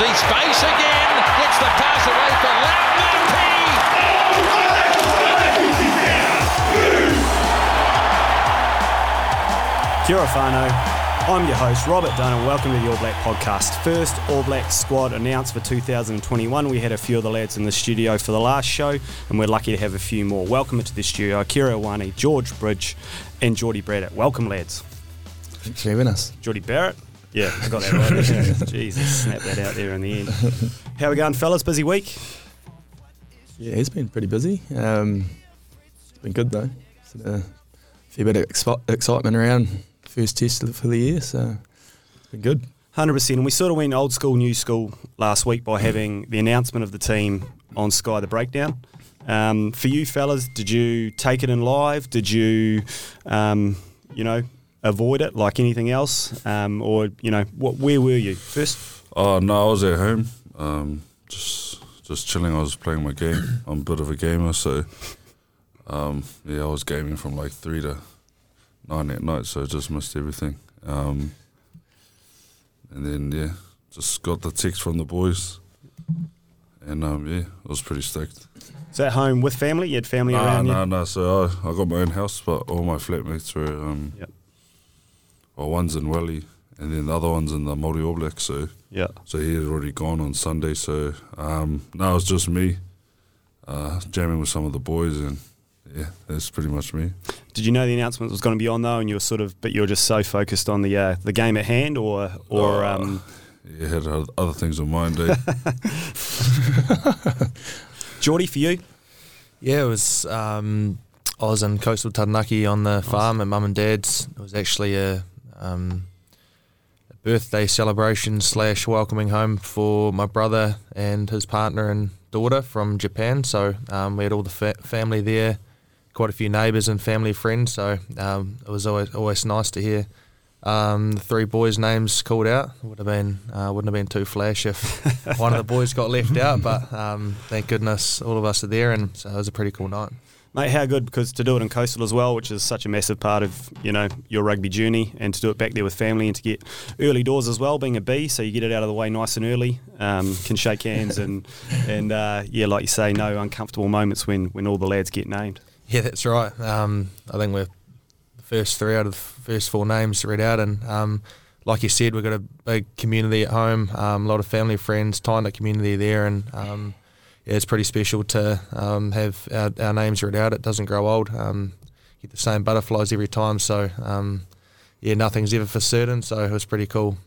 see space again. Gets the pass away for Lautmurphy. Kia ora whānau. I'm your host, Robert Dunn, and welcome to the All Black Podcast. First All Black squad announced for 2021. We had a few of the lads in the studio for the last show, and we're lucky to have a few more. Welcome to the studio, Akira Ioane, George Bridge, and Geordie Barrett. Welcome, lads. Thanks for having us. Geordie Barrett? Yeah, I got that right. Jesus, snap that out there in the end. How we going, fellas? Busy week? Yeah, he's been pretty busy. Um, it's been good though. Sort of a fair bit of expo- excitement around first test for the year, so it's been good. Hundred percent, and we sort of went old school, new school last week by having the announcement of the team on Sky the Breakdown. Um, for you fellas, did you take it in live? Did you, um, you know, avoid it like anything else, um, or you know, what? Where were you first? Oh no, I was at home, um, just just chilling. I was playing my game. I'm a bit of a gamer, so um, yeah, I was gaming from like three to nine at night, so I just missed everything. Um, and then yeah, just got the text from the boys, and um, yeah, I was pretty stoked. So at home with family, you had family Nah, around nah, you. nah. So I, I got my own house, but all my flatmates were um, Yep. Well, one's in Welly, and then the other one's in the Māori All Blacks. So Yeah. so he had already gone on Sunday. So um, now it's just me uh, jamming with some of the boys, and yeah, that's pretty much me. Did you know the announcement was going to be on though, and you were sort of, but you were just so focused on the uh, the game at hand, or or Uh, um, Yeah, had other things in mind. Eh? Geordie for you? Yeah, it was. Um, I was in coastal Taranaki on the farm at mum and dad's. It was actually a, um, birthday celebration slash welcoming home for my brother and his partner and daughter from Japan. So um, we had all the fa- family there, quite a few neighbours and family friends. So um, it was always always nice to hear. Um, the three boys' names called out would have been uh, wouldn't have been too flash if one of the boys got left out. But um, thank goodness all of us are there, and so it was a pretty cool night. Mate, how good because to do it in coastal as well, which is such a massive part of you know your rugby journey, and to do it back there with family and to get early doors as well, being a B, so you get it out of the way nice and early, um, can shake hands and and uh, yeah, like you say, no uncomfortable moments when when all the lads get named. Yeah, that's right. Um, I think we're the first three out of the first four names read out, and um, like you said, we've got a big community at home, um, a lot of family, friends, tight community there, and um, it's pretty special to um, have our, our names read out. It doesn't grow old. Um, get the same butterflies every time, so um, yeah, nothing's ever for certain. So it was pretty cool.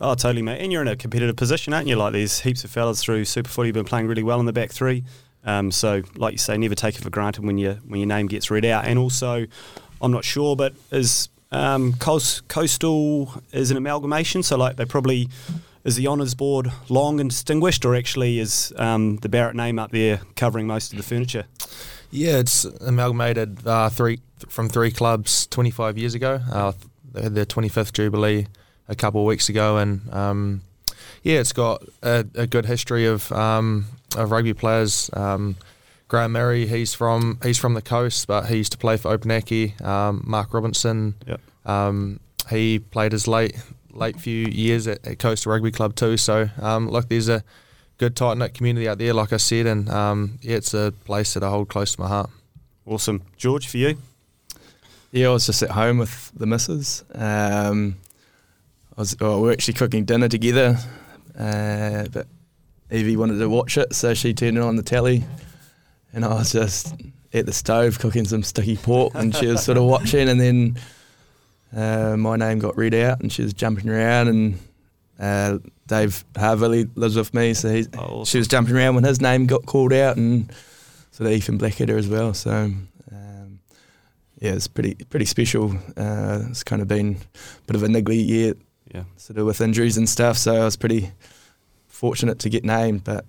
Oh, totally, mate. And you're in a competitive position, aren't you? Like there's heaps of fellas through Super Footy who've been playing really well in the back three. Um, so, like you say, never take it for granted when you when your name gets read out. And also, I'm not sure, but is um, Coast, Coastal is an amalgamation. So, like they probably is the honours board long and distinguished, or actually is um, the Barrett name up there covering most of the furniture? Yeah, it's amalgamated uh, three from three clubs 25 years ago. Uh, they had their 25th jubilee a couple of weeks ago, and um, yeah, it's got a, a good history of um, of rugby players. Um, Graham Mourie, he's from he's from the coast, but he used to play for Opunake. Um, Mark Robinson, Yep. um, he played his late late few years at, at Coastal Rugby Club too. So um, look, there's a good tight knit community out there, like I said, and um, yeah, it's a place that I hold close to my heart. Awesome, George, for you. Yeah, I was just at home with the missus. Um, I was, well, we were actually cooking dinner together, uh, but Evie wanted to watch it, so she turned it on the telly, and I was just at the stove cooking some sticky pork, and she was sort of watching, and then uh, my name got read out, and she was jumping around, and uh, Dave Havili lives with me, so he's, Oh, awesome. she was jumping around when his name got called out, and sort of Ethan Blackadder as well. So um, yeah, it's pretty pretty special. Uh, it's kind of been a bit of a niggly year, Yeah. sort of with injuries and stuff. So I was pretty fortunate to get named, but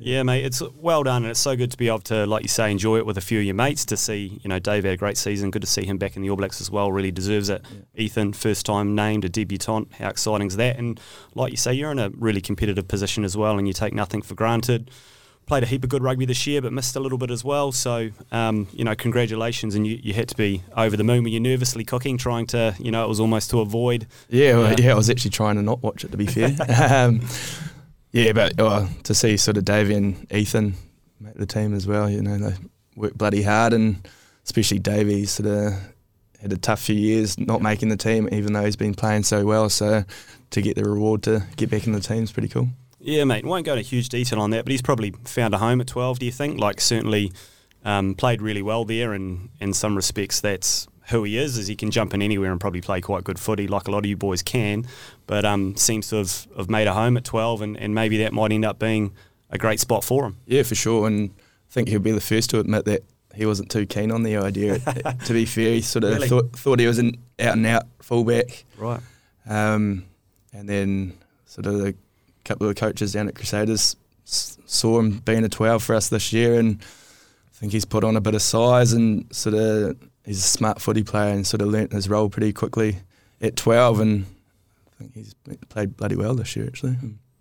Yeah, mate, it's well done, and it's so good to be able to, like you say, enjoy it with a few of your mates. To see, you know, Dave had a great season. Good to see him back in the All Blacks as well. Really deserves it. Ethan, first time named a debutant. How exciting is that? And like you say, you're in a really competitive position as well, and you take nothing for granted. Played a heap of good rugby this year, but missed a little bit as well. So, um, you know, congratulations, and you, you had to be over the moon. Were you're nervously cooking, trying to, you know, it was almost to avoid. yeah, well, Yeah. yeah, I was actually trying to not watch it to be fair. um, Yeah, but oh, to see sort of Davey and Ethan make the team as well, you know, they work bloody hard, and especially Davey sort of had a tough few years not making the team, even though he's been playing so well. So to get the reward to get back in the team is pretty cool. Yeah, mate. Won't go into huge detail on that, but he's probably found a home at 12. Do you think? Like, certainly um, played really well there, and in some respects, that's who he is. Is he can jump in anywhere and probably play quite good footy, like a lot of you boys can. But um, seems to have, have made a home at 12, and, and maybe that might end up being a great spot for him. Yeah, for sure. And I think he'll be the first to admit that he wasn't too keen on the idea. to be fair, he sort of Really? thought, thought he was an out and out fullback. Right. Um, and then sort of a couple of coaches down at Crusaders s- saw him being a 12 for us this year, and I think he's put on a bit of size and sort of he's a smart footy player and sort of learnt his role pretty quickly at 12, and I think he's played bloody well this year actually.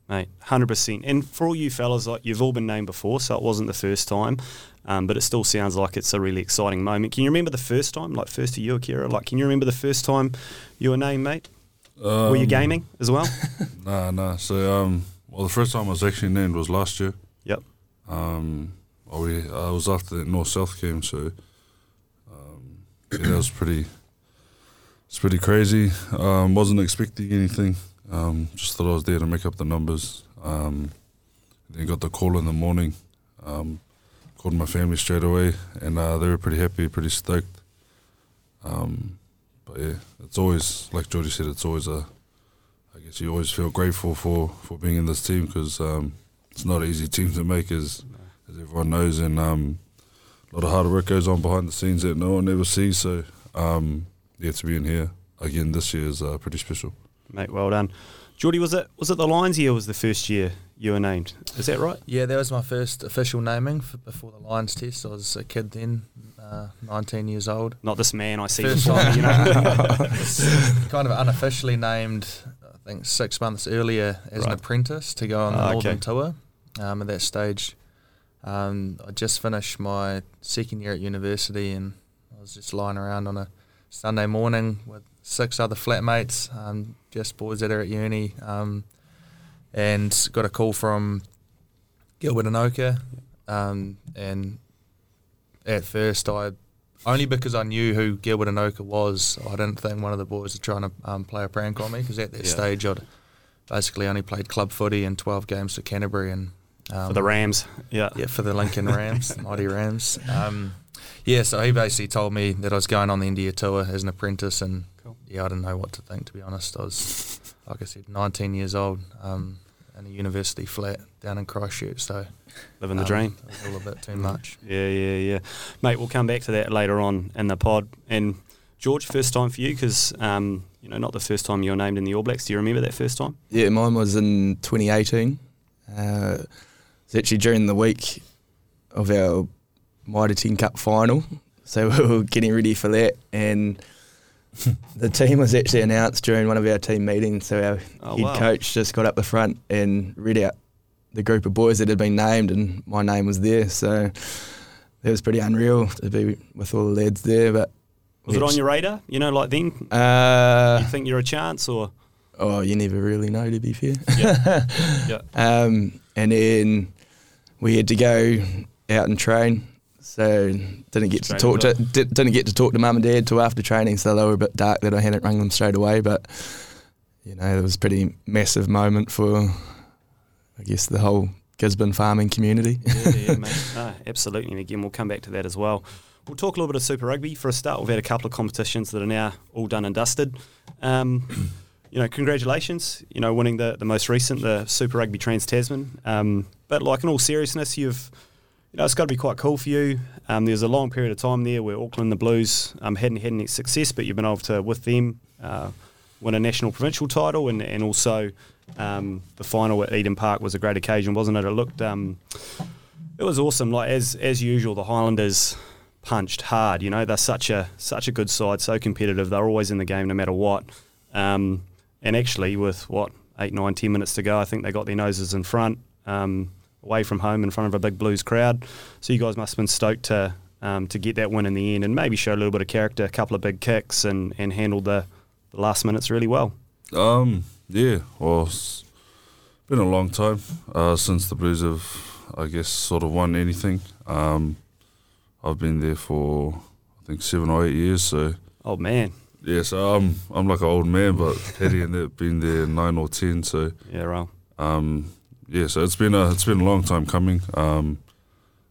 Mate, hundred percent. And for all you fellas, like you've all been named before, so it wasn't the first time, um, but it still sounds like it's a really exciting moment. Can you remember the first time, like first to you, Akira? Like, can you remember the first time you were named, mate? Um, were you gaming as well? Nah, nah. So, um, well, the first time I was actually named was last year. yep. Um, we, I was after the North South game, so um, yeah, that was pretty. It's pretty crazy. Um, wasn't expecting anything. Um, just thought I was there to make up the numbers. Um, then got the call in the morning. Um, called my family straight away, and uh, they were pretty happy, pretty stoked. Um, but yeah, it's always like Geordie said. It's always a. I guess you always feel grateful for for being in this team because um, it's not an easy team to make, as as everyone knows, and um, a lot of hard work goes on behind the scenes that no one ever sees. So um, yeah, to be in here again this year is uh, pretty special. Mate, well done. Geordie, was it was it the Lions year was the first year you were named? Is that right? Yeah, that was my first official naming for, before the Lions test. I was a kid then, uh, 19 years old. Not this man I see First before me, you know. kind of unofficially named, I think, six months earlier as an Right. apprentice to go on the Ah, Northern okay. Tour. Um, at that stage, um, I just finished my second year at university and I was just lying around on a Sunday morning with six other flatmates, um, just boys that are at uni, um, and got a call from Gilbert Enoka. Um, and at first, I only because I knew who Gilbert Enoka was, I didn't think one of the boys were trying to um, play a prank on me because at that Yeah. stage I'd basically only played club footy in 12 games for Canterbury and um, For the Rams. Yeah. yeah, for the Lincoln Rams, the mighty Rams. Um, yeah, so he basically told me that I was going on the India tour as an apprentice, and Cool. yeah, I didn't know what to think to be honest. I was, like I said, 19 years old um, in a university flat down in Christchurch, so Living the um, dream. A little bit too much. Yeah, yeah, yeah. Mate, we'll come back to that later on in the pod. And George, first time for you because, um, you know, not the first time you were named in the All Blacks. Do you remember that first time? Yeah, mine was in 2018. Uh, it was actually during the week of our Mitre 10 Cup final. So we were getting ready for that. And the team was actually announced during one of our team meetings. So our Oh, head wow. coach just got up the front and read out the group of boys that had been named, and my name was there. So it was pretty unreal to be with all the lads there. But Was it on your radar? You know, like then? Uh, you think you're a chance or? oh, you never really know, to be fair. Yeah. Um, and then we had to go out and train. So didn't get Straight to talk to into di- didn't get to talk to mum and dad till after training. So they were a bit dark that I hadn't rung them straight away. But you know, it was a pretty massive moment for, I guess, the whole Gisborne farming community. yeah, yeah, mate. No, absolutely. And again, we'll come back to that as well. We'll talk a little bit of Super Rugby for a start. We've had a couple of competitions that are now all done and dusted. Um, you know, congratulations. You know, winning the, the most recent, the Super Rugby Trans Tasman. Um, but like in all seriousness, you've you know, it's got to be quite cool for you. Um, there's a long period of time there where Auckland, the Blues, um, hadn't had any success, but you've been able to, with them, uh, win a national provincial title, and, and also um, the final at Eden Park was a great occasion, wasn't it? It looked, um, it was awesome. Like as as usual, the Highlanders punched hard. You know, they're such a such a good side, so competitive. They're always in the game, no matter what. Um, and actually, with what eight, nine, ten minutes to go, I think they got their noses in front, um, away from home, in front of a big Blues crowd. So you guys must have been stoked to um, to get that win in the end, and maybe show a little bit of character, a couple of big kicks, and and handled the, the last minutes really well. Um, yeah, well, it's been a long time uh, since the Blues have, I guess, sort of won anything. Um, I've been there for I think seven or eight years. So Oh man, yeah, so I'm I'm like an old man, but Teddy and they've been there nine or ten. So yeah, right. um, yeah, so it's been a it's been a long time coming. Um,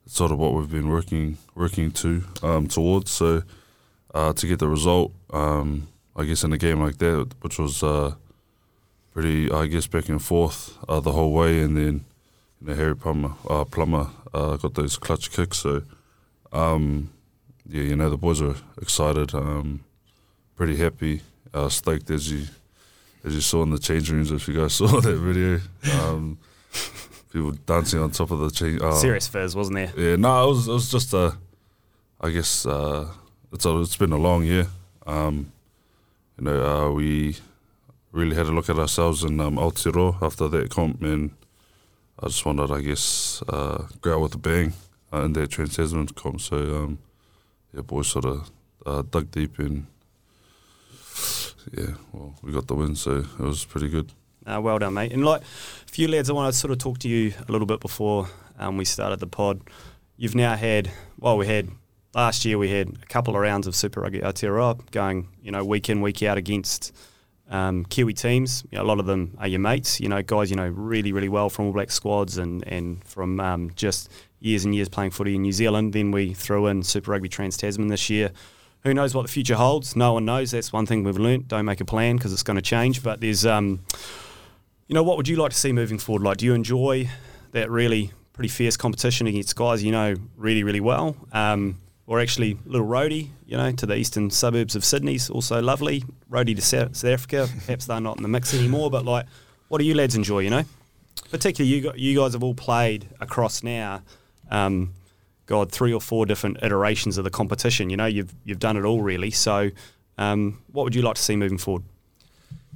it's sort of what we've been working working to um, towards. So uh, to get the result, um, I guess in a game like that, which was uh, pretty, I guess back and forth uh, the whole way, and then you know Harry Plummer, uh, Plummer uh, got those clutch kicks. So um, yeah, you know the boys are excited, um, pretty happy, uh, stoked as you as you saw in the change rooms. If you guys saw that video, um, people dancing on top of the change. Uh, Serious fizz, wasn't there? yeah, no, it was it was just a, I guess uh, it's a, it's been a long year. Um, you know, uh, we really had a look at ourselves in um, Aotearoa after that comp, and I just wanted, I guess, uh, go out with a bang uh, in that Trans Tasman comp. So, um, yeah, boys sort of uh, dug deep and yeah, well, we got the win, so it was pretty good. Uh, well done, mate. And like a few lads, I want to sort of talk to you a little bit before um, we started the pod. You've now had, well, we had last year we had a couple of rounds of Super Rugby Aotearoa going, you know, week in, week out against um, Kiwi teams. You know, a lot of them are your mates, you know, guys you know really, really well from All Black squads and, and from um, just years and years playing footy in New Zealand. Then we threw in Super Rugby Trans Tasman this year. Who knows what the future holds? No one knows. That's one thing we've learnt. Don't make a plan because it's going to change. But there's, um, you know, what would you like to see moving forward? Like, do you enjoy that really pretty fierce competition against guys you know really, really well? Um, or actually, little roadie, you know, to the eastern suburbs of Sydney's also lovely. Roadie to South, Africa. Perhaps they're not in the mix anymore. But like, what do you lads enjoy? You know, particularly you, you guys have all played across now. Um, God, three or four different iterations of the competition. You know, you've you've done it all really. So, um, what would you like to see moving forward?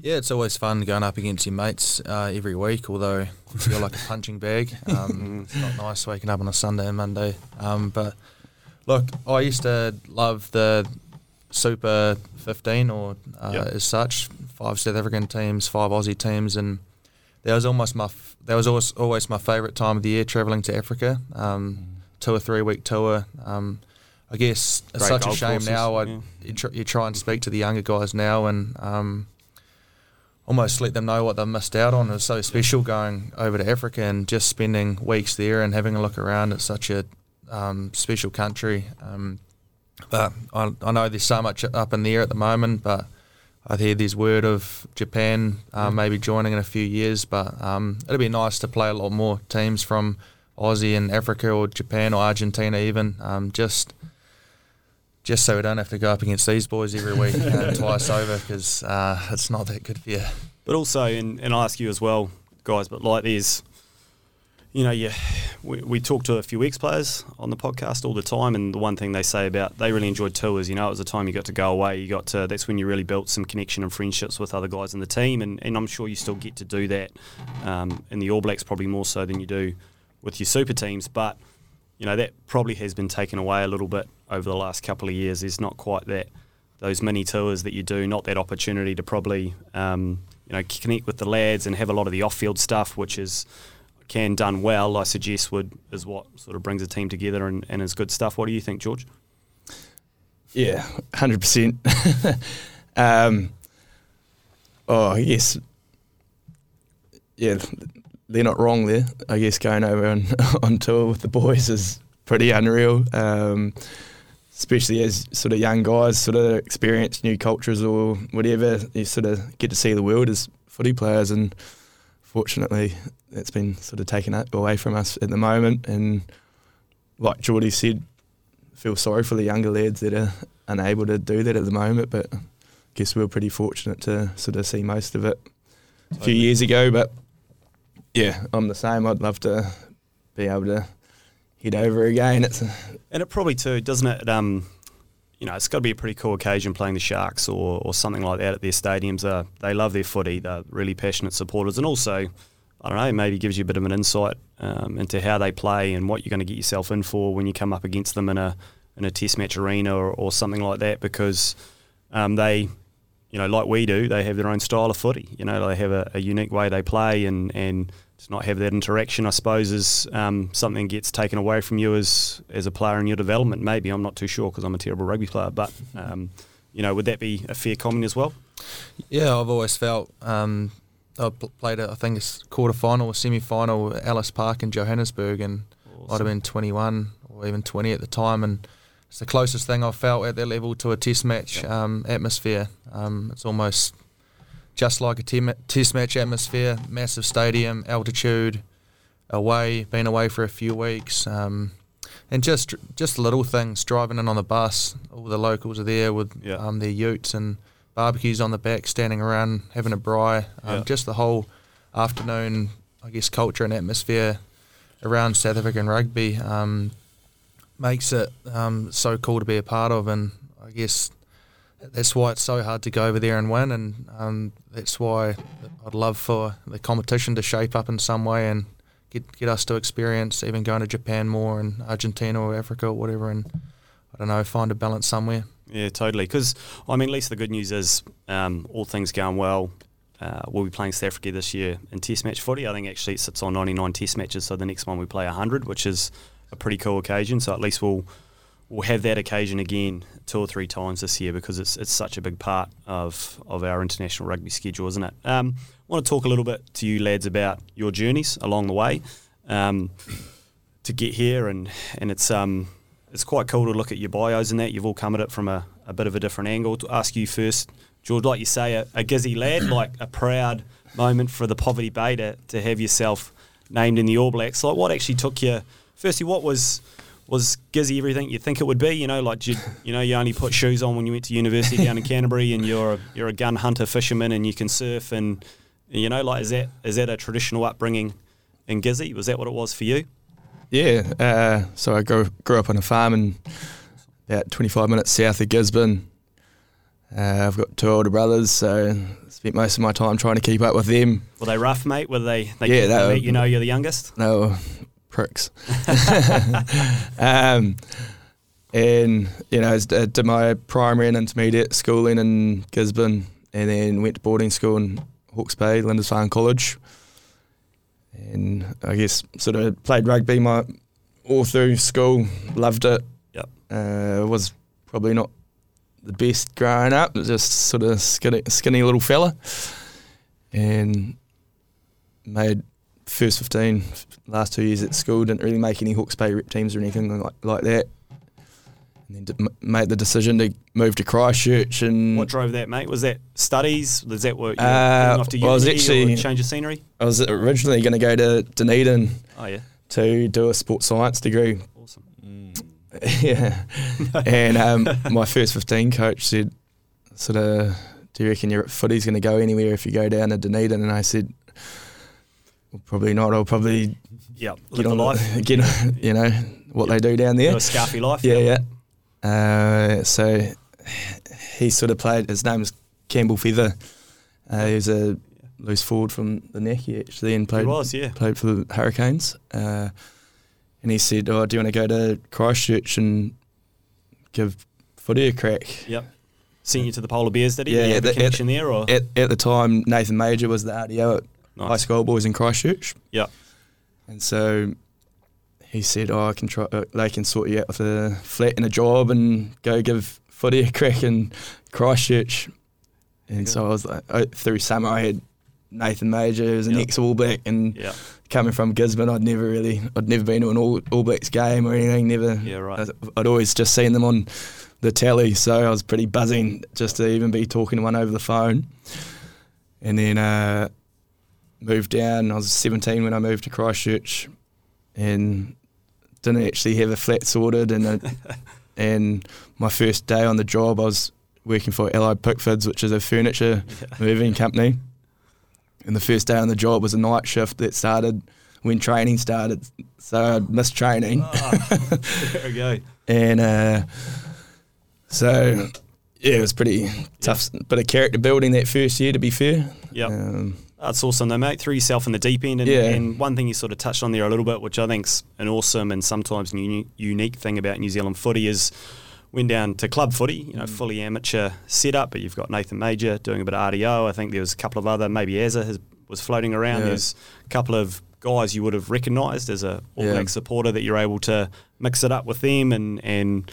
Yeah, it's always fun going up against your mates uh, every week, although you feel like a punching bag. Um, it's not nice waking up on a Sunday and Monday. Um, but look, I used to love the Super 15 or uh, Yep. as such, five South African teams, five Aussie teams, and that was almost my f- that was always, always my favourite time of the year, travelling to Africa. Um, two or three week tour. Um, I guess it's Great such a shame courses, now. I, yeah. you, tr- you try and speak to the younger guys now and um, almost let them know what they've missed out on. It's so special going over to Africa and just spending weeks there and having a look around. at such a um, special country. Um, but I, I know there's so much up in the air at the moment, but I hear there's word of Japan uh, maybe joining in a few years. But um, it'd be nice to play a lot more teams from Aussie and Africa or Japan or Argentina even. Um, just just so we don't have to go up against these boys every week uh, twice over because uh, it's not that good for you. But also, and, and I'll ask you as well, guys, but like there's, you know, yeah, we, we talk to a few ex players on the podcast all the time, and the one thing they say about they really enjoyed tours, you know, it was the time you got to go away. You got to, that's when you really built some connection and friendships with other guys in the team, and, and I'm sure you still get to do that um, in the All Blacks, probably more so than you do with your super teams. But, you know, that probably has been taken away a little bit over the last couple of years. There's not quite that those mini tours that you do, not that opportunity to probably um, you know connect with the lads and have a lot of the off-field stuff, which is can done well. I suggest would is what sort of brings a team together and, and is good stuff. What do you think, George? Yeah, hundred percent. Um, oh, yes. Yeah, they're not wrong there. I guess going over on, on tour with the boys is pretty unreal. Um, especially as sort of young guys, sort of experience new cultures or whatever. You sort of get to see the world as footy players, and fortunately, that's been sort of taken away from us at the moment. And like Geordie said, feel sorry for the younger lads that are unable to do that at the moment. But I guess we're pretty fortunate to sort of see most of it a few years ago. But yeah, I'm the same. I'd love to be able to head over again. It's And it probably too, doesn't it? Um, you know, it's got to be a pretty cool occasion playing the Sharks or, or something like that at their stadiums. Uh, they love their footy. They're really passionate supporters, and also, I don't know, maybe gives you a bit of an insight um, into how they play and what you're going to get yourself in for when you come up against them in a in a Test match arena or, or something like that. Because um, they, you know, like we do, they have their own style of footy. You know, they have a, a unique way they play, and and to not have that interaction, I suppose, is um, something gets taken away from you as as a player in your development. Maybe I'm not too sure because I'm a terrible rugby player, but um, you know, would that be a fair comment as well? Yeah, I've always felt um, I pl- played, a, I think it's quarter final or semi final at Ellis Park in Johannesburg, and I'd have been 21 or even 20 at the time, and it's the closest thing I've felt at that level to a test match um, atmosphere. Um, it's almost just like a te- test match atmosphere, massive stadium, altitude, away, been away for a few weeks, um, and just just little things. Driving in on the bus, all the locals are there with Yeah. um, their utes and barbecues on the back, standing around having a braai. Um, Yeah. Just the whole afternoon, I guess, culture and atmosphere around South African rugby um, makes it um, so cool to be a part of, and I guess that's why it's so hard to go over there and win, and um, that's why I'd love for the competition to shape up in some way and get get us to experience even going to Japan more and Argentina or Africa or whatever, and I don't know, find a balance somewhere. Yeah, totally. Because I mean, at least the good news is um, all things going well. Uh, we'll be playing South Africa this year in Test match footy. I think actually it sits on 99 Test matches, so the next one we play 100, which is a pretty cool occasion. So at least we'll we'll have that occasion again two or three times this year because it's it's such a big part of of our international rugby schedule, isn't it? Um, I want to talk a little bit to you lads about your journeys along the way um, to get here, and and it's um it's quite cool to look at your bios and that. You've all come at it from a, a bit of a different angle. To ask you first, George, like you say, a, a Gizzy lad, like a proud moment for the Poverty Bay to, to have yourself named in the All Blacks. Like, what actually took you? Firstly, what was was Gizzy everything you think it would be? You know, like you, you know, you only put shoes on when you went to university down in Canterbury, and you're a, you're a gun hunter, fisherman, and you can surf, and you know, like is that is that a traditional upbringing in Gizzy? Was that what it was for you? Yeah, uh, so I grew, grew up on a farm in about 25 minutes south of Gisborne. Uh, I've got two older brothers, so spent most of my time trying to keep up with them. Were they rough, mate? Were they? they Yeah, they you were- you know, you're the youngest. Were pricks. um, and, you know, I did my primary and intermediate schooling in Gisborne and then went to boarding school in Hawke's Bay, Lindisfarne College. And I guess sort of played rugby my all through school, loved it. Yep. Uh, was probably not the best growing up, just sort of skinny, skinny little fella. And made first 15, last two years at school, didn't really make any Hawke's Bay rep teams or anything like, like that. And then made the decision to move to Christchurch and What drove that, mate? Was that studies? Was that work? you Uh, off to well, I was actually- change of scenery? I was originally going to go to Dunedin Oh yeah, to do a sports science degree. awesome. yeah. and um, my first 15 coach said, sort of, do you reckon your footy's going to go anywhere if you go down to Dunedin? And I said, probably not. I'll probably Yeah, get live the on life. get you know, what they do down there. A scarfy life. Yeah, yeah. Uh, so he sort of played. His name was Campbell Feather. Uh, he was a loose forward from the neck. He actually and played was, yeah. played for the Hurricanes. Uh, and he said, "Oh, do you want to go to Christchurch and give footy a crack?" Yep. Sent you to the polar bears, did he? Yeah, have the- a connection there, or At, at the time, Nathan Mauger was the RDO at Nice. High School Boys in Christchurch. Yeah. And so he said, "Oh, I can try. Uh, they can sort you out with a flat and a job, and go give footy a crack in Christchurch." And so I was like, I, through summer, I had Nathan Mauger, who was an Yep. ex All Black, and Yeah. coming from Gisborne, I'd never really, I'd never been to an All, All Blacks game or anything. Never. Yeah, right. I'd, I'd always just seen them on the telly, so I was pretty buzzing just to even be talking to one over the phone. And then uh, moved down. I was 17 when I moved to Christchurch, and didn't actually have a flat sorted. And a, and my first day on the job, I was working for Allied Pickfords, which is a furniture moving company. And the first day on the job was a night shift that started when training started, so I'd missed training. there we go. And uh, so, yeah, it was pretty tough. Bit of character building that first year, to be fair. Yep. Um, That's awesome, though, mate. Threw yourself in the deep end, and, Yeah. and one thing you sort of touched on there a little bit, which I think's an awesome and sometimes uni- unique thing about New Zealand footy, is went down to club footy, you know, mm. fully amateur setup. But you've got Nathan Mauger doing a bit of RDO. I think there was a couple of other, maybe Azza has, was floating around. Yeah. There's a couple of guys you would have recognised as a All Yeah. Black supporter that you're able to mix it up with them and and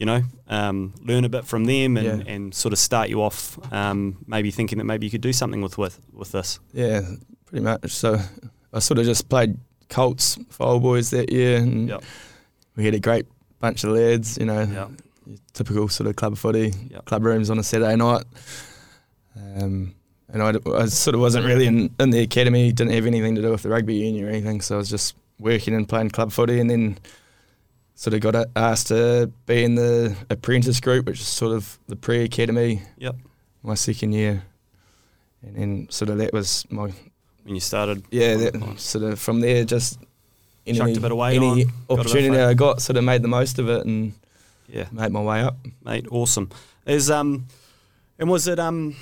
you know um, learn a bit from them and, Yeah. and sort of start you off um, maybe thinking that maybe you could do something with with, with this. Yeah, pretty much. So I sort of just played Colts for old boys that year, and Yep. we had a great bunch of lads. You know, Yeah. typical sort of club footy, Yep. club rooms on a Saturday night. Um, and I, I sort of wasn't really in, in the academy, didn't have anything to do with the rugby union or anything, so I was just working and playing club footy, and then sort of got asked to be in the apprentice group, which is sort of the pre-academy. Yep. My second year, and then sort of that was my When you started, yeah, that, sort of from there, just any, Chucked a bit weight any on, got opportunity fit. I got, sort of made the most of it and yeah, made my way up. mate, awesome. Is um, and was it um,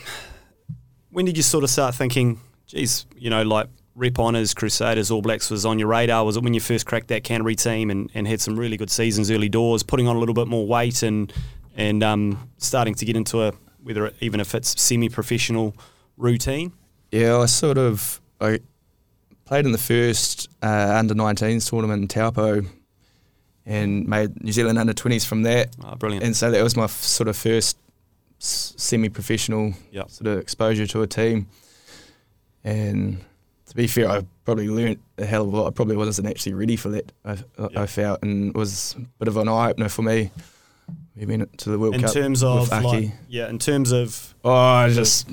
when did you sort of start thinking, geez, you know, like Rep Honours, Crusaders, All Blacks was on your radar? Was it when you first cracked that Canterbury team and, and had some really good seasons early doors, putting on a little bit more weight and and um, starting to get into a whether it, even if it's semi-professional routine? Yeah, I sort of I played in the first uh, under 19s tournament in Taupo and made New Zealand under 20s from that, Oh, brilliant. and so that was my f- sort of first s- semi-professional Yep. sort of exposure to a team. And to be fair, I probably learnt a hell of a lot. I probably wasn't actually ready for that. I, I, I felt, and it was a bit of an eye opener for me. We went to the World in Cup terms of like, yeah, in terms of Oh, I just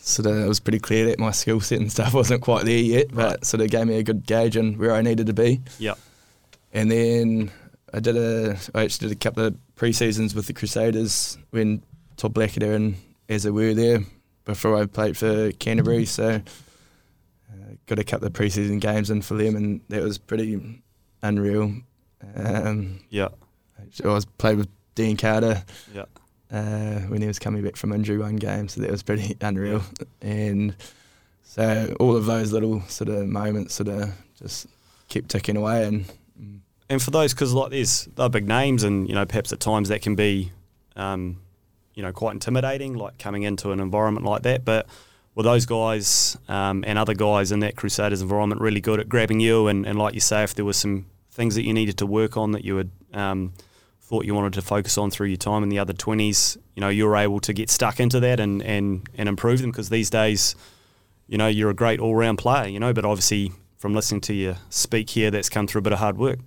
sort of it was pretty clear that my skill set and stuff wasn't quite there yet, but Right. sort of gave me a good gauge on where I needed to be. yeah, And then I did a I actually did a couple of pre seasons with the Crusaders when Todd Blackadder and Ezra were there before I played for Canterbury. So got a couple of preseason games in for them, and that was pretty unreal. Um, yeah, I was played with Dan Carter yeah, uh, when he was coming back from injury one game, so that was pretty unreal. And so all of those little sort of moments sort of just kept ticking away, and and for those because like there's they're big names and you know perhaps at times that can be um, you know quite intimidating like coming into an environment like that but were those guys um, and other guys in that crusaders environment really good at grabbing you and, and like you say if there were some things that you needed to work on that you had um, thought you wanted to focus on through your time in the other 20s you know you were able to get stuck into that and, and, and improve them because these days you know you're a great all-round player you know but obviously from listening to you speak here that's come through a bit of hard work.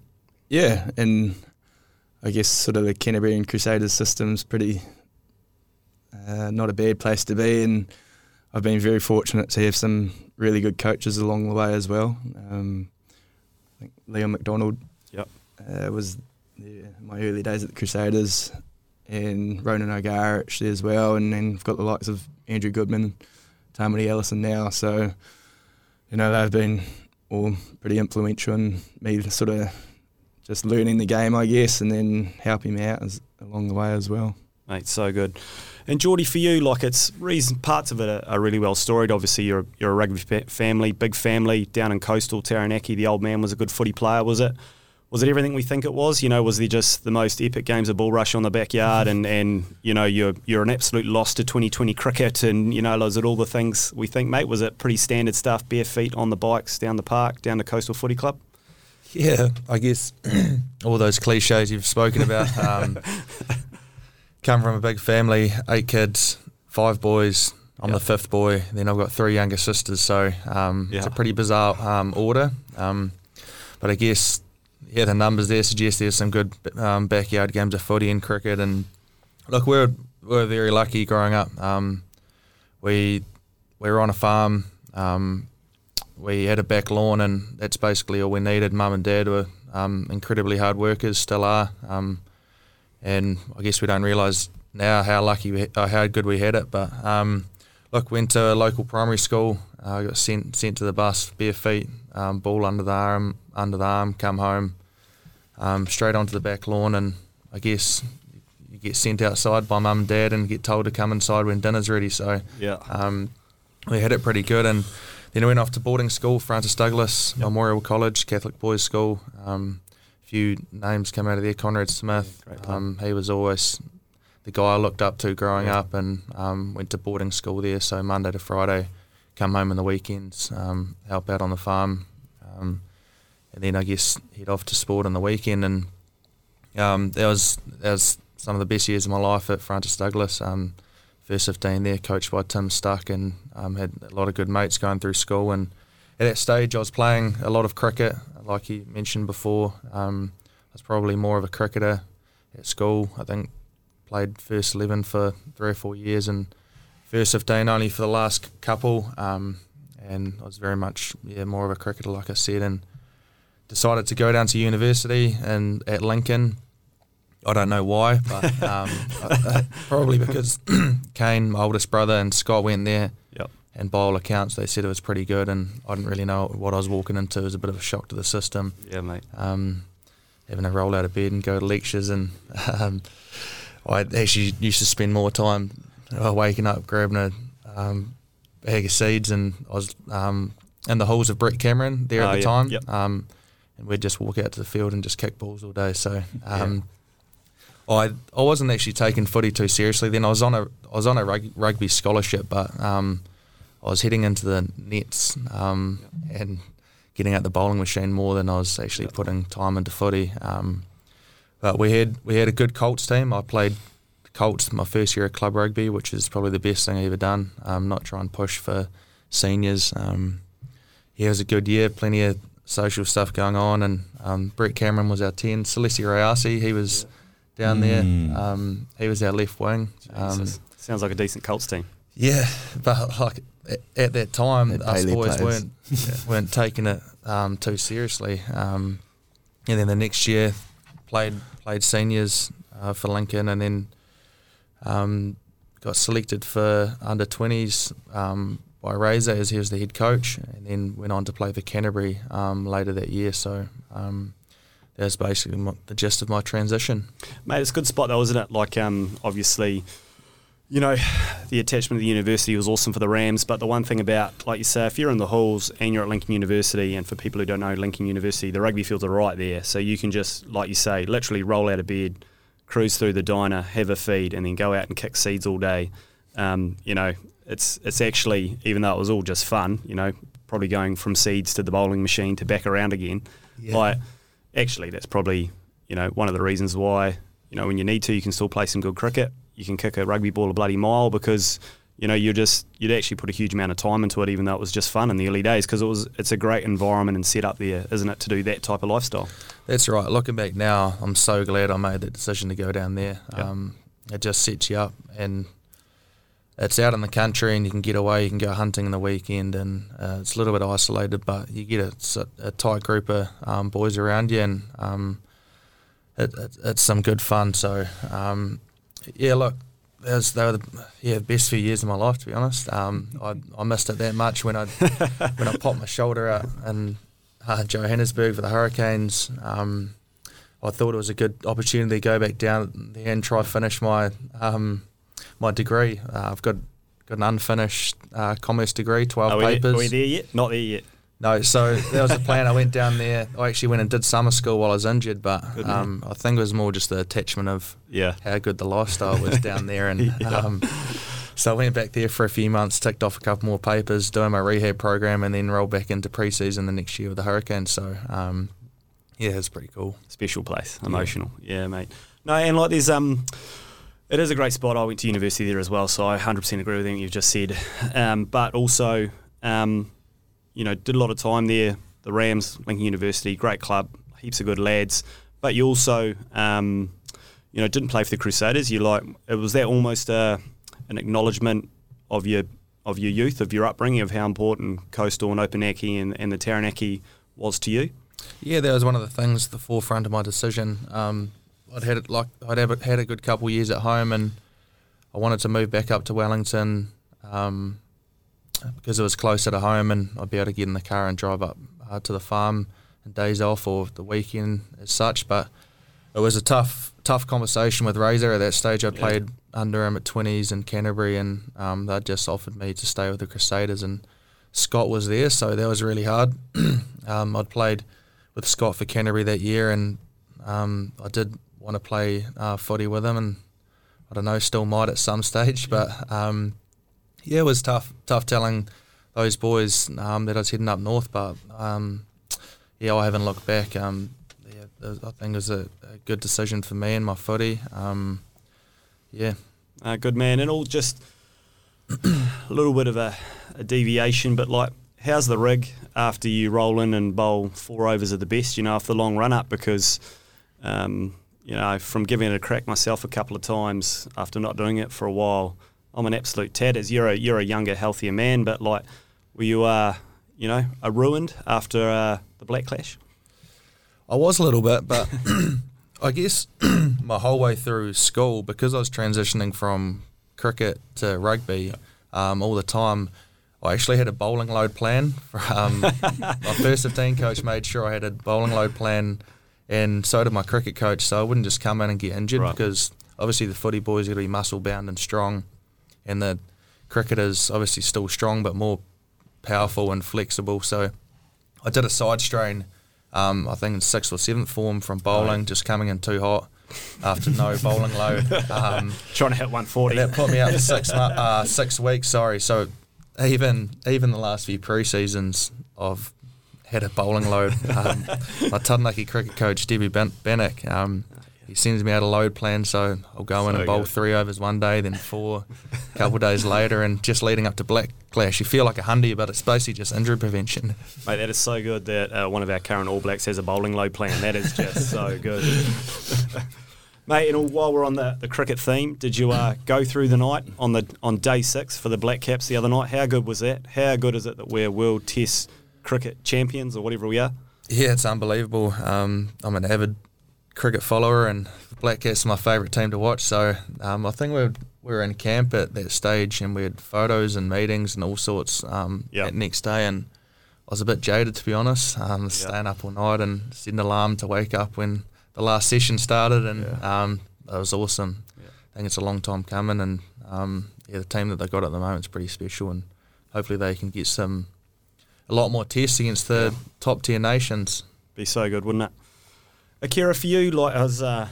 Yeah, and I guess sort of the Canterbury and Crusaders system's pretty uh, not a bad place to be, and I've been very fortunate to have some really good coaches along the way as well. Um, I think Leon MacDonald Yep. uh, was my early days at the Crusaders, and Ronan O'Gara actually as well, and then we've got the likes of Andrew Goodman, Tamati Ellison now. So, you know, they've been all pretty influential in me sort of just learning the game, I guess, and then helping me out as, along the way as well. mate. So good. And Geordie, for you, like it's reason parts of it are, are really well storied. Obviously, you're you're a rugby fa- family, big family down in coastal Taranaki. The old man was a good footy player. Was it? Was it everything we think it was? You know, was there just the most epic games of bull rush on the backyard, and, and you know you're you're an absolute loss to 2020 cricket, and you know was it all the things we think, mate? Was it pretty standard stuff? Bare feet on the bikes down the park, down to Coastal Footy Club. Yeah, I guess all those cliches you've spoken about. Um, come from a big family, eight kids, five boys. I'm Yeah. the fifth boy. Then I've got three younger sisters, so um, it's a pretty bizarre um, order. Um, but I guess yeah, the numbers there suggest there's some good um, backyard games of footy and cricket. And look, we're we're very lucky growing up. Um, we we were on a farm. Um, we had a back lawn, and that's basically all we needed. Mum and Dad were um, incredibly hard workers, still are, um, and I guess we don't realise now how lucky, we, uh, how good we had it. But um, look, went to a local primary school. uh, got sent sent to the bus, bare feet, um, ball under the arm, under the arm, come home, um, straight onto the back lawn, and I guess you get sent outside by mum and dad and get told to come inside when dinner's ready. So Yeah. um, we had it pretty good, and then I went off to boarding school, Francis Douglas Memorial College, Catholic boys' school. Um, few names come out of there. Conrad Smith, Yeah, um, he was always the guy I looked up to growing Yeah. up, and um, went to boarding school there. So Monday to Friday, come home on the weekends, um, help out on the farm. um, and then I guess head off to sport on the weekend, and um, that was that was some of the best years of my life at Francis Douglas. Um, first 15 there, coached by Tim Stuck, and um, had a lot of good mates going through school. And at that stage, I was playing a lot of cricket, like you mentioned before. Um, I was probably more of a cricketer at school. I think played first 11 for three or four years, and first 15 only for the last couple. Um, and I was very much yeah more of a cricketer, like I said, and decided to go down to university and at Lincoln I don't know why, but um, probably because Kane, my oldest brother, and Scott went there. And by all accounts, they said it was pretty good, and I didn't really know what I was walking into. It was a bit of a shock to the system. Yeah, mate. Um, having to roll out of bed and go to lectures, and um, I actually used to spend more time uh, waking up, grabbing a um, bag of seeds, and I was um, in the halls of Brett Cameron there oh, at the yep, time. Yep. Um, and we'd just walk out to the field and just kick balls all day. So um, I I wasn't actually taking footy too seriously then. I was on a I was on a rug, rugby scholarship, but um, I was heading into the nets um, and getting out the bowling machine more than I was actually putting time into footy. Um, but we had we had a good Colts team. I played Colts my first year of club rugby, which is probably the best thing I've ever done. Um, not trying and push for seniors. Um, yeah, it was a good year. Plenty of social stuff going on, and um, Brett Cameron was our ten. Salesi Rayasi, he was. Yeah down there. Mm. Um, he was our left wing. Um, Sounds like a decent Colts team. yeah, but like at, at that time, They'd us boys players. weren't weren't taking it um, too seriously. Um, and then the next year, played played seniors uh, for Lincoln, and then um, got selected for under twenties um, by Razor as he was the head coach, and then went on to play for Canterbury um, later that year. So. Um, that's basically my, the gist of my transition. Mate, it's a good spot though, isn't it? Like, um, obviously, you know, the attachment to the university was awesome for the Rams, but the one thing about, like you say, if you're in the halls and you're at Lincoln University, and for people who don't know Lincoln University, the rugby fields are right there, so you can just, like you say, literally roll out of bed, cruise through the diner, have a feed, and then go out and kick seeds all day. Um, you know, it's it's actually, even though it was all just fun, you know, probably going from seeds to the bowling machine to back around again, Yeah. like actually that's probably you know one of the reasons why you know when you need to you can still play some good cricket you can kick a rugby ball a bloody mile because you know you're just you'd actually put a huge amount of time into it even though it was just fun in the early days because it was it's a great environment and set up there isn't it to do that type of lifestyle That's right. Looking back now, I'm so glad I made that decision to go down there. Yeah. Um, it just sets you up, and it's out in the country, and you can get away. You can go hunting in the weekend, and uh, it's a little bit isolated, but you get a, a, a tight group of um, boys around you, and um, it, it, it's some good fun. So, um, yeah, look. Was, they were the yeah best few years of my life to be honest. Um, I, I missed it that much when I when I popped my shoulder out in uh, Johannesburg for the Hurricanes. Um, I thought it was a good opportunity to go back down there and try to finish my um, my degree. Uh, I've got got an unfinished uh, commerce degree, twelve are we, papers. are we there yet not there yet No, so that was the plan. I went down there. I actually went and did summer school while I was injured, but um, I think it was more just the attachment of yeah how good the lifestyle was down there. And Yeah. um, so I went back there for a few months, ticked off a couple more papers, doing my rehab program, and then rolled back into preseason the next year with the Hurricanes. So um, yeah, it's pretty cool. special place, emotional. Yeah. mate. No, and like there's um, it is a great spot. I went to university there as well, so I 100% agree with everything you've just said. Um, but also, um, you know, did a lot of time there. The Rams, Lincoln University, great club, heaps of good lads. But you also, um, you know, didn't play for the Crusaders. You like it was that almost uh, an acknowledgement of your of your youth, of your upbringing, of how important Coastal and Opunake and, and the Taranaki was to you. Yeah, that was one of the things, at the forefront of my decision. Um, I'd had it like I'd had a good couple of years at home, and I wanted to move back up to Wellington um, because it was closer to home, and I'd be able to get in the car and drive up uh, to the farm and days off or the weekend as such. But it was a tough, tough conversation with Razor at that stage. I Yeah. played under him at twenties in Canterbury, and um, they just offered me to stay with the Crusaders, and Scott was there, so that was really hard. um, I'd played with Scott for Canterbury that year, and um, I did want to play uh, footy with him, and I don't know, still might at some stage, but um, yeah, it was tough, tough telling those boys um, that I was heading up north, but um, yeah, I haven't looked back. Um, yeah, I think it was a, a good decision for me and my footy. Um, yeah. Uh, good man, and all just a little bit of a, a, deviation, but like, how's the rig after you roll in and bowl four overs at the best? You know, after the long run up, because um, you know, from giving it a crack myself a couple of times after not doing it for a while, I'm an absolute tad. As you're a you're a younger, healthier man, but like, were you uh, you know, a ruined after uh, the Black Clash? I was a little bit, but I guess my whole way through school, because I was transitioning from cricket to rugby um, all the time, I actually had a bowling load plan. Um, my first 15 coach made sure I had a bowling load plan, and so did my cricket coach. So I wouldn't just come in and get injured right. because obviously the footy boys got to be muscle bound and strong, and the cricketers obviously still strong but more powerful and flexible. So I did a side strain um, I think in sixth or seventh form from bowling, just coming in too hot after no bowling load. Um, Trying to hit 140. that put me out for six, uh, six weeks, sorry. So even even the last few pre-seasons, I've had a bowling load. Um, my Taranaki cricket coach, Debbie Bannock, um, he sends me out a load plan, so I'll go so in and bowl good. three overs one day, then four a couple of days later, and just leading up to Black Clash, you feel like a hundy, but it's basically just injury prevention. Mate, that is so good that uh, one of our current All Blacks has a bowling load plan. That is just so good. Mate, and while we're on the, the cricket theme, did you uh, go through the night on the on day six for the Black Caps the other night? How good was that? How good is it that we're World Test cricket champions or whatever we are? Yeah, it's unbelievable. Um, I'm an avid cricket follower, and Black Caps are my favourite team to watch. So um, I think we were, we were in camp at that stage, and we had photos and meetings and all sorts um, yep. that next day. And I was a bit jaded, to be honest, um, yep. staying up all night and setting an alarm to wake up when the last session started, and yeah. um, it was awesome. Yeah. I think it's a long time coming, and um, yeah, the team that they got at the moment is pretty special, and hopefully they can get some a lot more tests against the yeah. top tier nations. Be so good, wouldn't it? Akira, for you, like, I was, uh,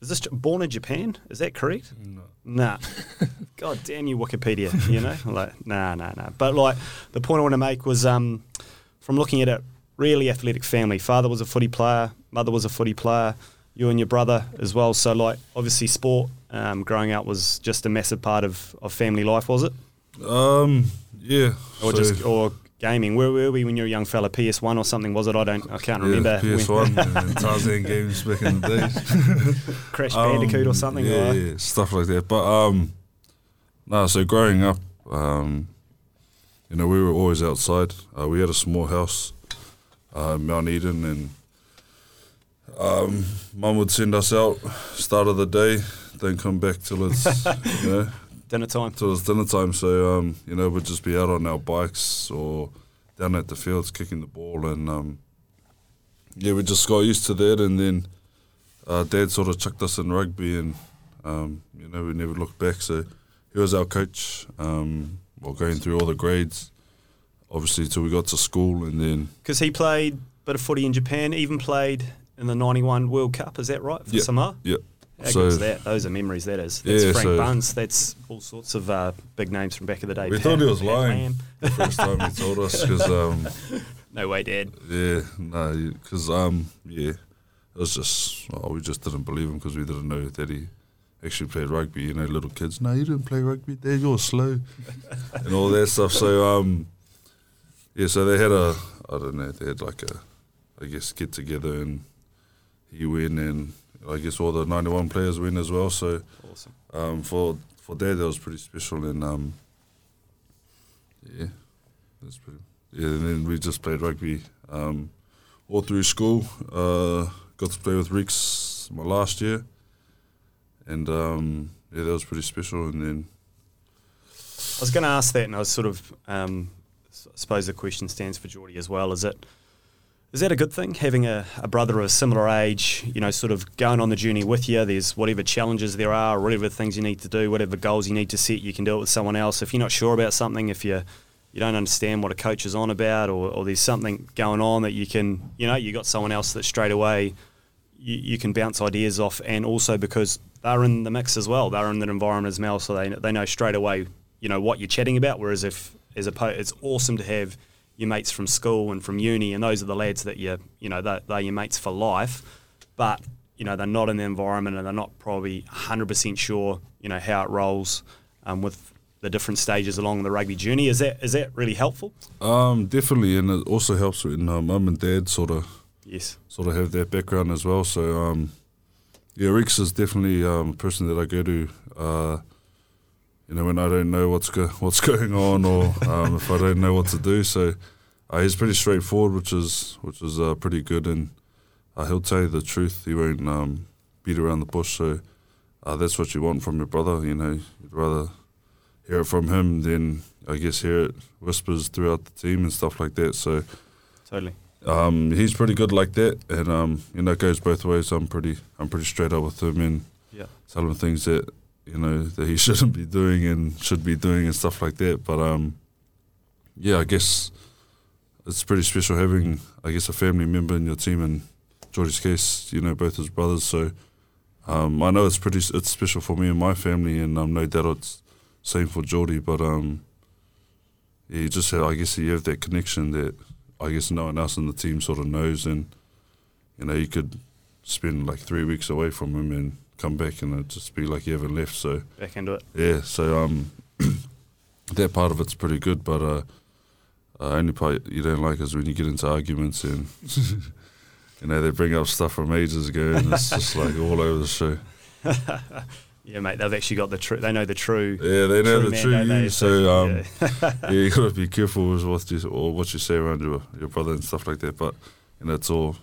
is this born in Japan? Is that correct? No. Nah. God damn you, Wikipedia. You know, like, nah, nah, nah. But like, the point I want to make was, um, from looking at it, really athletic family. Father was a footy player, mother was a footy player. You and your brother as well. So, like, obviously, sport um, growing up was just a massive part of, of family life, was it? Um, yeah. Or so just or gaming. Where were we when you were a young fella? PS One or something was it? I don't. I can't yeah, remember. PS One, Tarzan games back in the days. Crash Bandicoot um, or something. Yeah, yeah, stuff like that. But um, no. So growing up, um, you know, we were always outside. Uh, we had a small house, uh, Mount Eden, and um, mum would send us out start of the day, then come back till it's you know dinner time. So it's dinner time. So um, you know, we'd just be out on our bikes or down at the fields kicking the ball, and um, yeah, we just got used to that. And then uh, Dad sort of chucked us in rugby, and um, you know, we never looked back. So he was our coach um, while going through all the grades, obviously, till we got to school, and then because he played a bit of footy in Japan, even played in the '91 World Cup. Is that right for yep. Samoa? Yeah. How so, that? Those are memories. That is. That's yeah, Frank so Barnes. That's all sorts of uh, big names from back in the day. We Pat, thought he was Pat lying the first time he told us because. Um, no way, Dad. Yeah, no, because um, yeah, it was just oh, we just didn't believe him because we didn't know that he actually played rugby. You know, little kids. No, you didn't play rugby. Dad, you're slow, and all that stuff. So um, yeah, so they had a I don't know, they had like a I guess get together and he win, and I guess all the 91 players win as well. So awesome. Um, for for that, that was pretty special. And um, yeah, that's pretty. Yeah, and then we just played rugby um, all through school. Uh, got to play with Ricks my last year, and um, yeah, that was pretty special. And then I was going to ask that, and I was sort of, um, I suppose the question stands for Jordie as well. Is it? Is that a good thing, having a, a, brother of a similar age, you know, sort of going on the journey with you? There's whatever challenges there are, whatever things you need to do, whatever goals you need to set, you can do it with someone else. If you're not sure about something, if you you don't understand what a coach is on about, or, or there's something going on that you can, you know, you got someone else that straight away you, you can bounce ideas off, and also because they're in the mix as well, they're in that environment as well, so they they know straight away, you know, what you're chatting about. Whereas if as a it's awesome to have your mates from school and from uni, and those are the lads that you you know they're, they're your mates for life. But you know they're not in the environment and they're not probably 100% sure you know how it rolls um, with the different stages along the rugby journey. Is that is that really helpful? Um, definitely, and it also helps when uh, mum and dad sort of Yes. sort of have that background as well. So um, yeah, Rex is definitely um, a person that I go to. Uh, you know, when I don't know what's go- what's going on, or um, if I don't know what to do. So uh, he's pretty straightforward, which is which is uh, pretty good, and uh, he'll tell you the truth. He won't um, beat around the bush. So uh, that's what you want from your brother. You know, you'd rather hear it from him than I guess hear it whispers throughout the team and stuff like that. So Totally. um, he's pretty good like that, and um, you know, it goes both ways. I'm pretty, I'm pretty straight up with him and Yeah. tell him things that you know that he shouldn't be doing and should be doing and stuff like that. But um, yeah, I guess it's pretty special having, I guess, a family member in your team. And Jordie's case, you know, both his brothers. So um, I know it's pretty, it's special for me and my family, and um, no doubt it's same for Jordie. But um, yeah, you just have, I guess, you have that connection that I guess no one else in the team sort of knows, and you know, you could spend like three weeks away from him and come back, and it'd just be like you haven't left. So Back into it. yeah, so um, that part of it's pretty good, but uh, uh, only part you don't like is when you get into arguments and you know they bring up stuff from ages ago, and it's just like all over the show. Yeah, mate. They've actually got the true. They know the true. Yeah, they know True the man, true don't they? you, so um, Yeah. yeah, you gotta be careful with what you or what you say around your your brother and stuff like that. But you know, it's all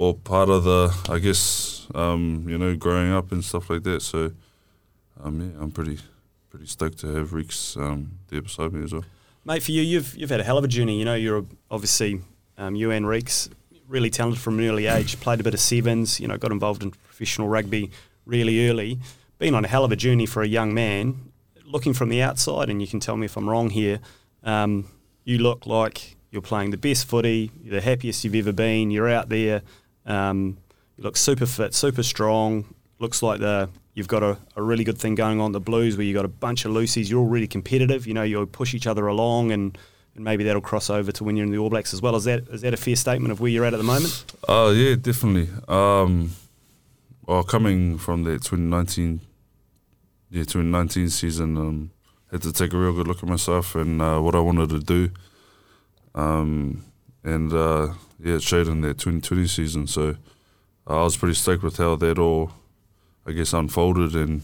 all part of the, I guess, um, you know, growing up and stuff like that. So, um, yeah, I'm pretty pretty stoked to have Reeks um, there beside me as well. Mate, for you, you've you've had a hell of a journey. You know, you're obviously um, you and Reeks, really talented from an early age. Played a bit of sevens. You know, got involved in professional rugby really early. Been on a hell of a journey for a young man. Looking from the outside, and you can tell me if I'm wrong here. Um, you look like you're playing the best footy. You're the happiest you've ever been. You're out there. Um, you look super fit, super strong. Looks like the you've got a, a really good thing going on the Blues where you've got a bunch of loosies. You're all really competitive. You know, you'll push each other along and, and maybe that'll cross over to when you're in the All Blacks as well. Is that is that a fair statement of where you're at at the moment? Oh yeah, definitely. Um, well, coming from the 2019, yeah, 2019 season, um, had to take a real good look at myself and uh, what I wanted to do. Um, and uh, yeah, it showed in the 2020 season. So I was pretty stoked with how that all, I guess, unfolded. And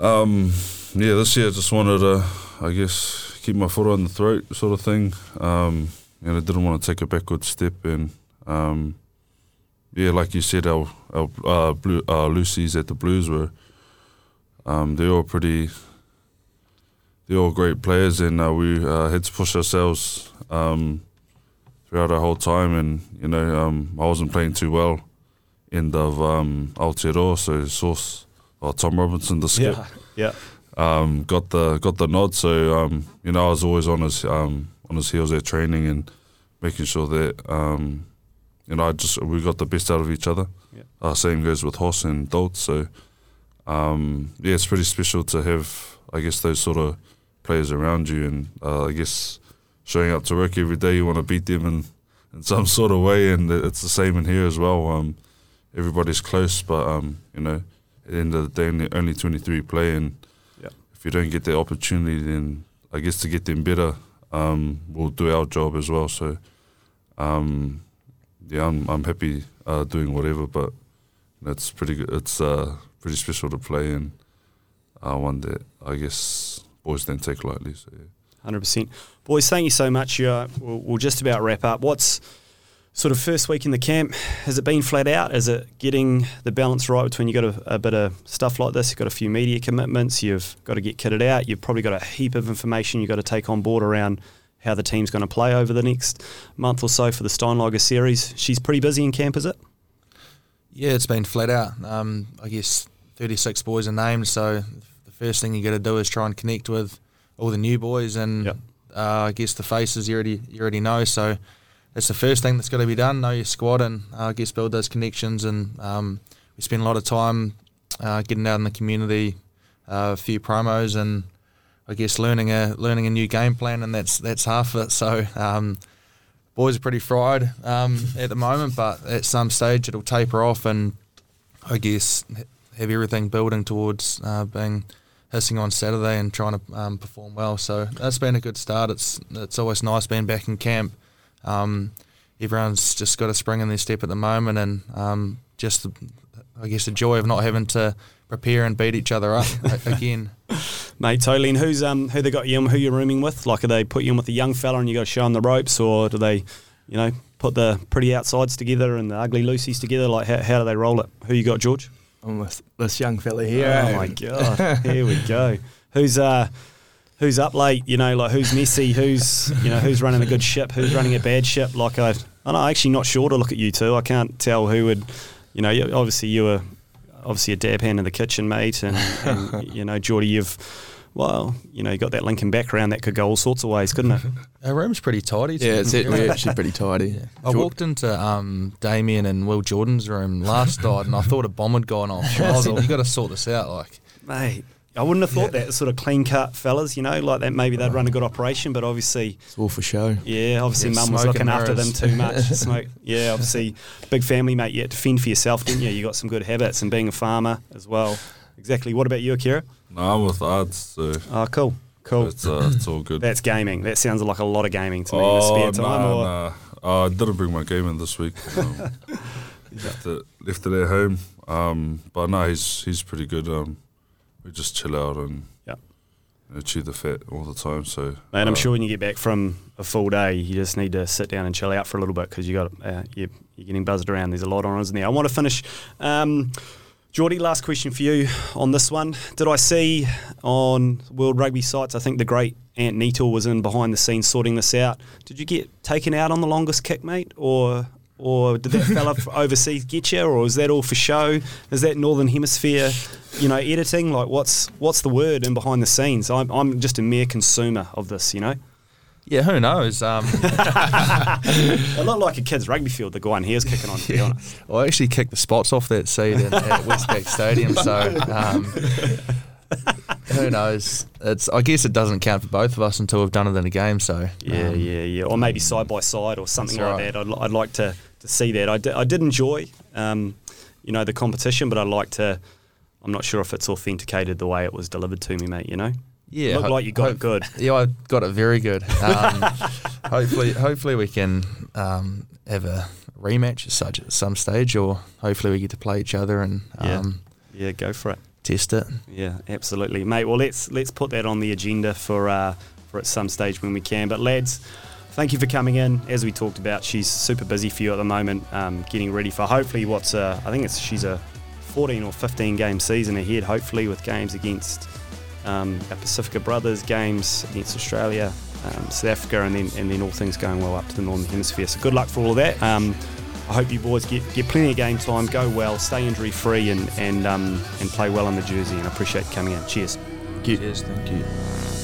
um, yeah, this year I just wanted to, I guess, keep my foot on the throat, sort of thing. Um, and I didn't want to take a backward step. And um, yeah, like you said, our our uh, blue, uh, loosies at the Blues were um, all pretty. They're all great players, and uh, we uh, had to push ourselves um, throughout our whole time. And you know, um, I wasn't playing too well end of um, Aotearoa, so Source or Tom Robinson, the skip, yeah. um, got the got the nod. So um, you know, I was always on his um, on his heels at training and making sure that um, you know I just we got the best out of each other. Yeah. Uh, same goes with Hoss and Dolt. So um, yeah, it's pretty special to have I guess those sort of players around you, and uh, I guess showing up to work every day, you want to beat them in in some sort of way, and it's the same in here as well. Um, everybody's close, but um, you know, at the end of the day, only, only 23 play, and Yeah. if you don't get the opportunity, then I guess to get them better, um, we'll do our job as well. So, um, yeah, I'm I'm happy uh, doing whatever, but that's pretty good. It's uh, pretty special to play, and uh, one that I guess boys don't take lightly. So yeah. Hundred percent, boys. Thank you so much. Uh, we'll, we'll just about wrap up. What's sort of first week in the camp? Has it been flat out? Is it getting the balance right between you got a, a bit of stuff like this? You've got a few media commitments. You've got to get kitted out. You've probably got a heap of information you've got to take on board around how the team's going to play over the next month or so for the Steinlager series. She's pretty busy in camp, is it? Yeah, it's been flat out. Um, I guess 36 boys are named, so the first thing you got to do is try and connect with all the new boys and Yep. uh, I guess the faces you already you already know. So that's the first thing that's got to be done. Know your squad and uh, I guess build those connections. And um, we spend a lot of time uh, getting out in the community, uh, a few promos, and I guess learning a learning a new game plan, and that's that's half of it. So. Um, boys are pretty fried um, at the moment, but at some stage it'll taper off, and I guess have everything building towards uh, being hissing on Saturday and trying to um, perform well. So that's been a good start. It's it's always nice being back in camp. Um, everyone's just got a spring in their step at the moment, and um, just the, I guess the joy of not having to prepare and beat each other up again. Mate, totally. And who's um who they got you in, who you're rooming with? Like, are they put you in with a young fella and you got to show them the ropes, or do they, you know, put the pretty outsides together and the ugly loosies together? Like, how, how do they roll it? Who you got, George? I'm with this young fella here. Oh my god, here we go. Who's uh, who's up late? You know, like who's messy? Who's you know who's running a good ship? Who's running a bad ship? Like I, I'm actually not sure to look at you two. I can't tell who would. You know, obviously you were obviously a dab hand in the kitchen, mate, and, and you know, Jordie, you've well, you know, you got that Lincoln background that could go all sorts of ways, couldn't it? Our room's pretty tidy. Yeah, it's it, actually pretty tidy. Yeah. I walked into um, Damian and Will Jordan's room last night, and I thought a bomb had gone off. I said, "You got to sort this out, like." Mate, I wouldn't have thought yeah. that sort of clean cut fellas, you know, like that maybe they'd run a good operation, but obviously it's all for show. Yeah, obviously yeah, mum was looking after them too much. Smoke. Yeah, obviously big family, mate. You had to fend for yourself, didn't you? You got some good habits and being a farmer as well. Exactly. What about you, Akira? No, I'm with ads. So oh, cool. Cool. It's, uh, it's all good. That's gaming. That sounds like a lot of gaming to me. Oh, spare time nah, or? Nah. Uh, I didn't bring my game in this week. Um, left, it, left it at home. Um, but no, he's he's pretty good. Um, we just chill out and yeah. you know, chew the fat all the time. So, uh, I'm sure when you get back from a full day, you just need to sit down and chill out for a little bit because you got uh, you're, you're, getting buzzed around. There's a lot on, isn't there? I want to finish. Um, Jordie, last question for you on this one. Did I see on World Rugby sites? I think the great Ant Neatle was in behind the scenes sorting this out. Did you get taken out on the longest kick, mate, or or did that fella overseas get you, or is that all for show? Is that Northern Hemisphere, you know, editing? Like, what's what's the word in behind the scenes? I'm I'm just a mere consumer of this, you know. Yeah, who knows? Um, a lot like a kid's rugby field, the guy in here's kicking on, to be honest. I actually kicked the spots off that seat in, at Westpac Stadium, so um, who knows? It's I guess it doesn't count for both of us until we've done it in a game. So yeah, um, yeah, yeah, or maybe side by side or something like right. that. I'd, I'd like to, to see that. I I did enjoy, um, you know, the competition, but I'd like to. I'm not sure if it's authenticated the way it was delivered to me, mate. You know. Yeah, looked like you got hope, it good. Yeah, I got it very good. Um, hopefully, hopefully we can um, have a rematch as such at some stage, or hopefully we get to play each other and um, yeah, yeah, go for it, test it. Yeah, absolutely, mate. Well, let's let's put that on the agenda for uh, for at some stage when we can. But lads. Thank you for coming in. As we talked about, she's super busy for you at the moment, um, getting ready for hopefully what's a, I think it's she's a 14 or 15 game season ahead. Hopefully with games against um, our Pacifica Brothers games against Australia, um, South Africa, and then and then all things going well up to the Northern Hemisphere. So good luck for all of that. Um, I hope you boys get, get plenty of game time, go well, stay injury free, and and um, and play well in the jersey. And I appreciate you coming out. Cheers. Cheers. Thank you.